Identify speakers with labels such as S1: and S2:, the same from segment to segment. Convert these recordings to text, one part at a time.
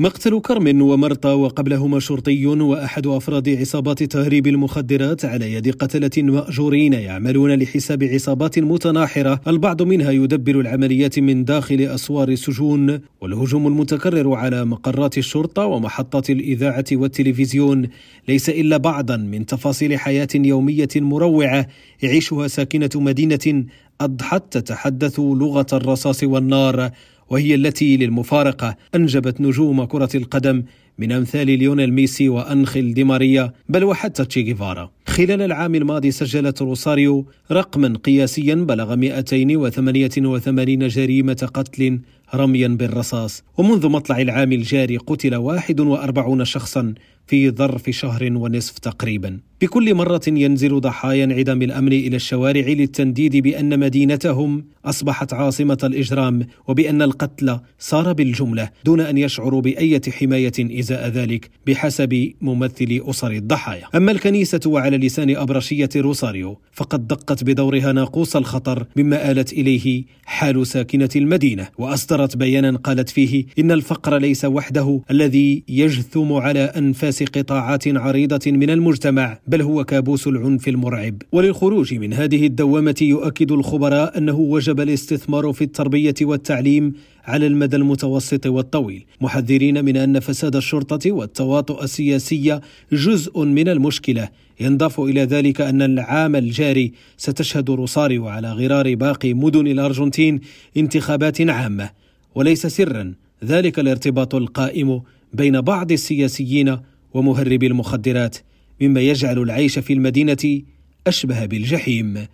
S1: مقتل كرم ومرطى وقبلهما شرطي وأحد أفراد عصابات تهريب المخدرات على يد قتلة مأجورين يعملون لحساب عصابات متناحرة. البعض منها يدبر العمليات من داخل أسوار السجون والهجوم المتكرر على مقرات الشرطة ومحطات الإذاعة والتلفزيون. ليس إلا بعضا من تفاصيل حياة يومية مروعة يعيشها ساكنة مدينة اضحت تتحدث لغة الرصاص والنار. وهي التي للمفارقة أنجبت نجوم كرة القدم من أمثال ليونيل ميسي وأنخيل دي ماريا بل وحتى تشي جيفارا خلال العام الماضي سجلت روساريو رقما قياسيا بلغ 288 جريمة قتل رميا بالرصاص. ومنذ مطلع العام الجاري قتل 41 شخصا في ظرف شهر ونصف تقريبا. بكل مرة ينزل ضحايا انعدام الأمن إلى الشوارع للتنديد بأن مدينتهم أصبحت عاصمة الإجرام وبأن القتل صار بالجملة دون أن يشعروا بأية حماية إزاء ذلك بحسب ممثل أسر الضحايا. أما الكنيسة وعلى لسان أبرشية روساريو فقد دقت بدورها ناقوس الخطر مما آلت إليه حال ساكنة المدينة. وأصدرت بيانا قالت فيه إن الفقر ليس وحده الذي يجثم على أنفاس قطاعات عريضة من المجتمع بل هو كابوس العنف المرعب. وللخروج من هذه الدوامة يؤكد الخبراء أنه وجب الاستثمار في التربية والتعليم على المدى المتوسط والطويل محذرين من أن فساد الشرطة والتواطؤ السياسي جزء من المشكلة. ينضاف إلى ذلك أن العام الجاري ستشهد روساريو على غرار باقي مدن الأرجنتين انتخابات عامة. وليس سرا ذلك الارتباط القائم بين بعض السياسيين ومهربي المخدرات مما يجعل العيش في المدينة أشبه بالجحيم.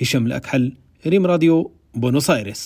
S1: هشام الأكحل ريم راديو بونوس آيرس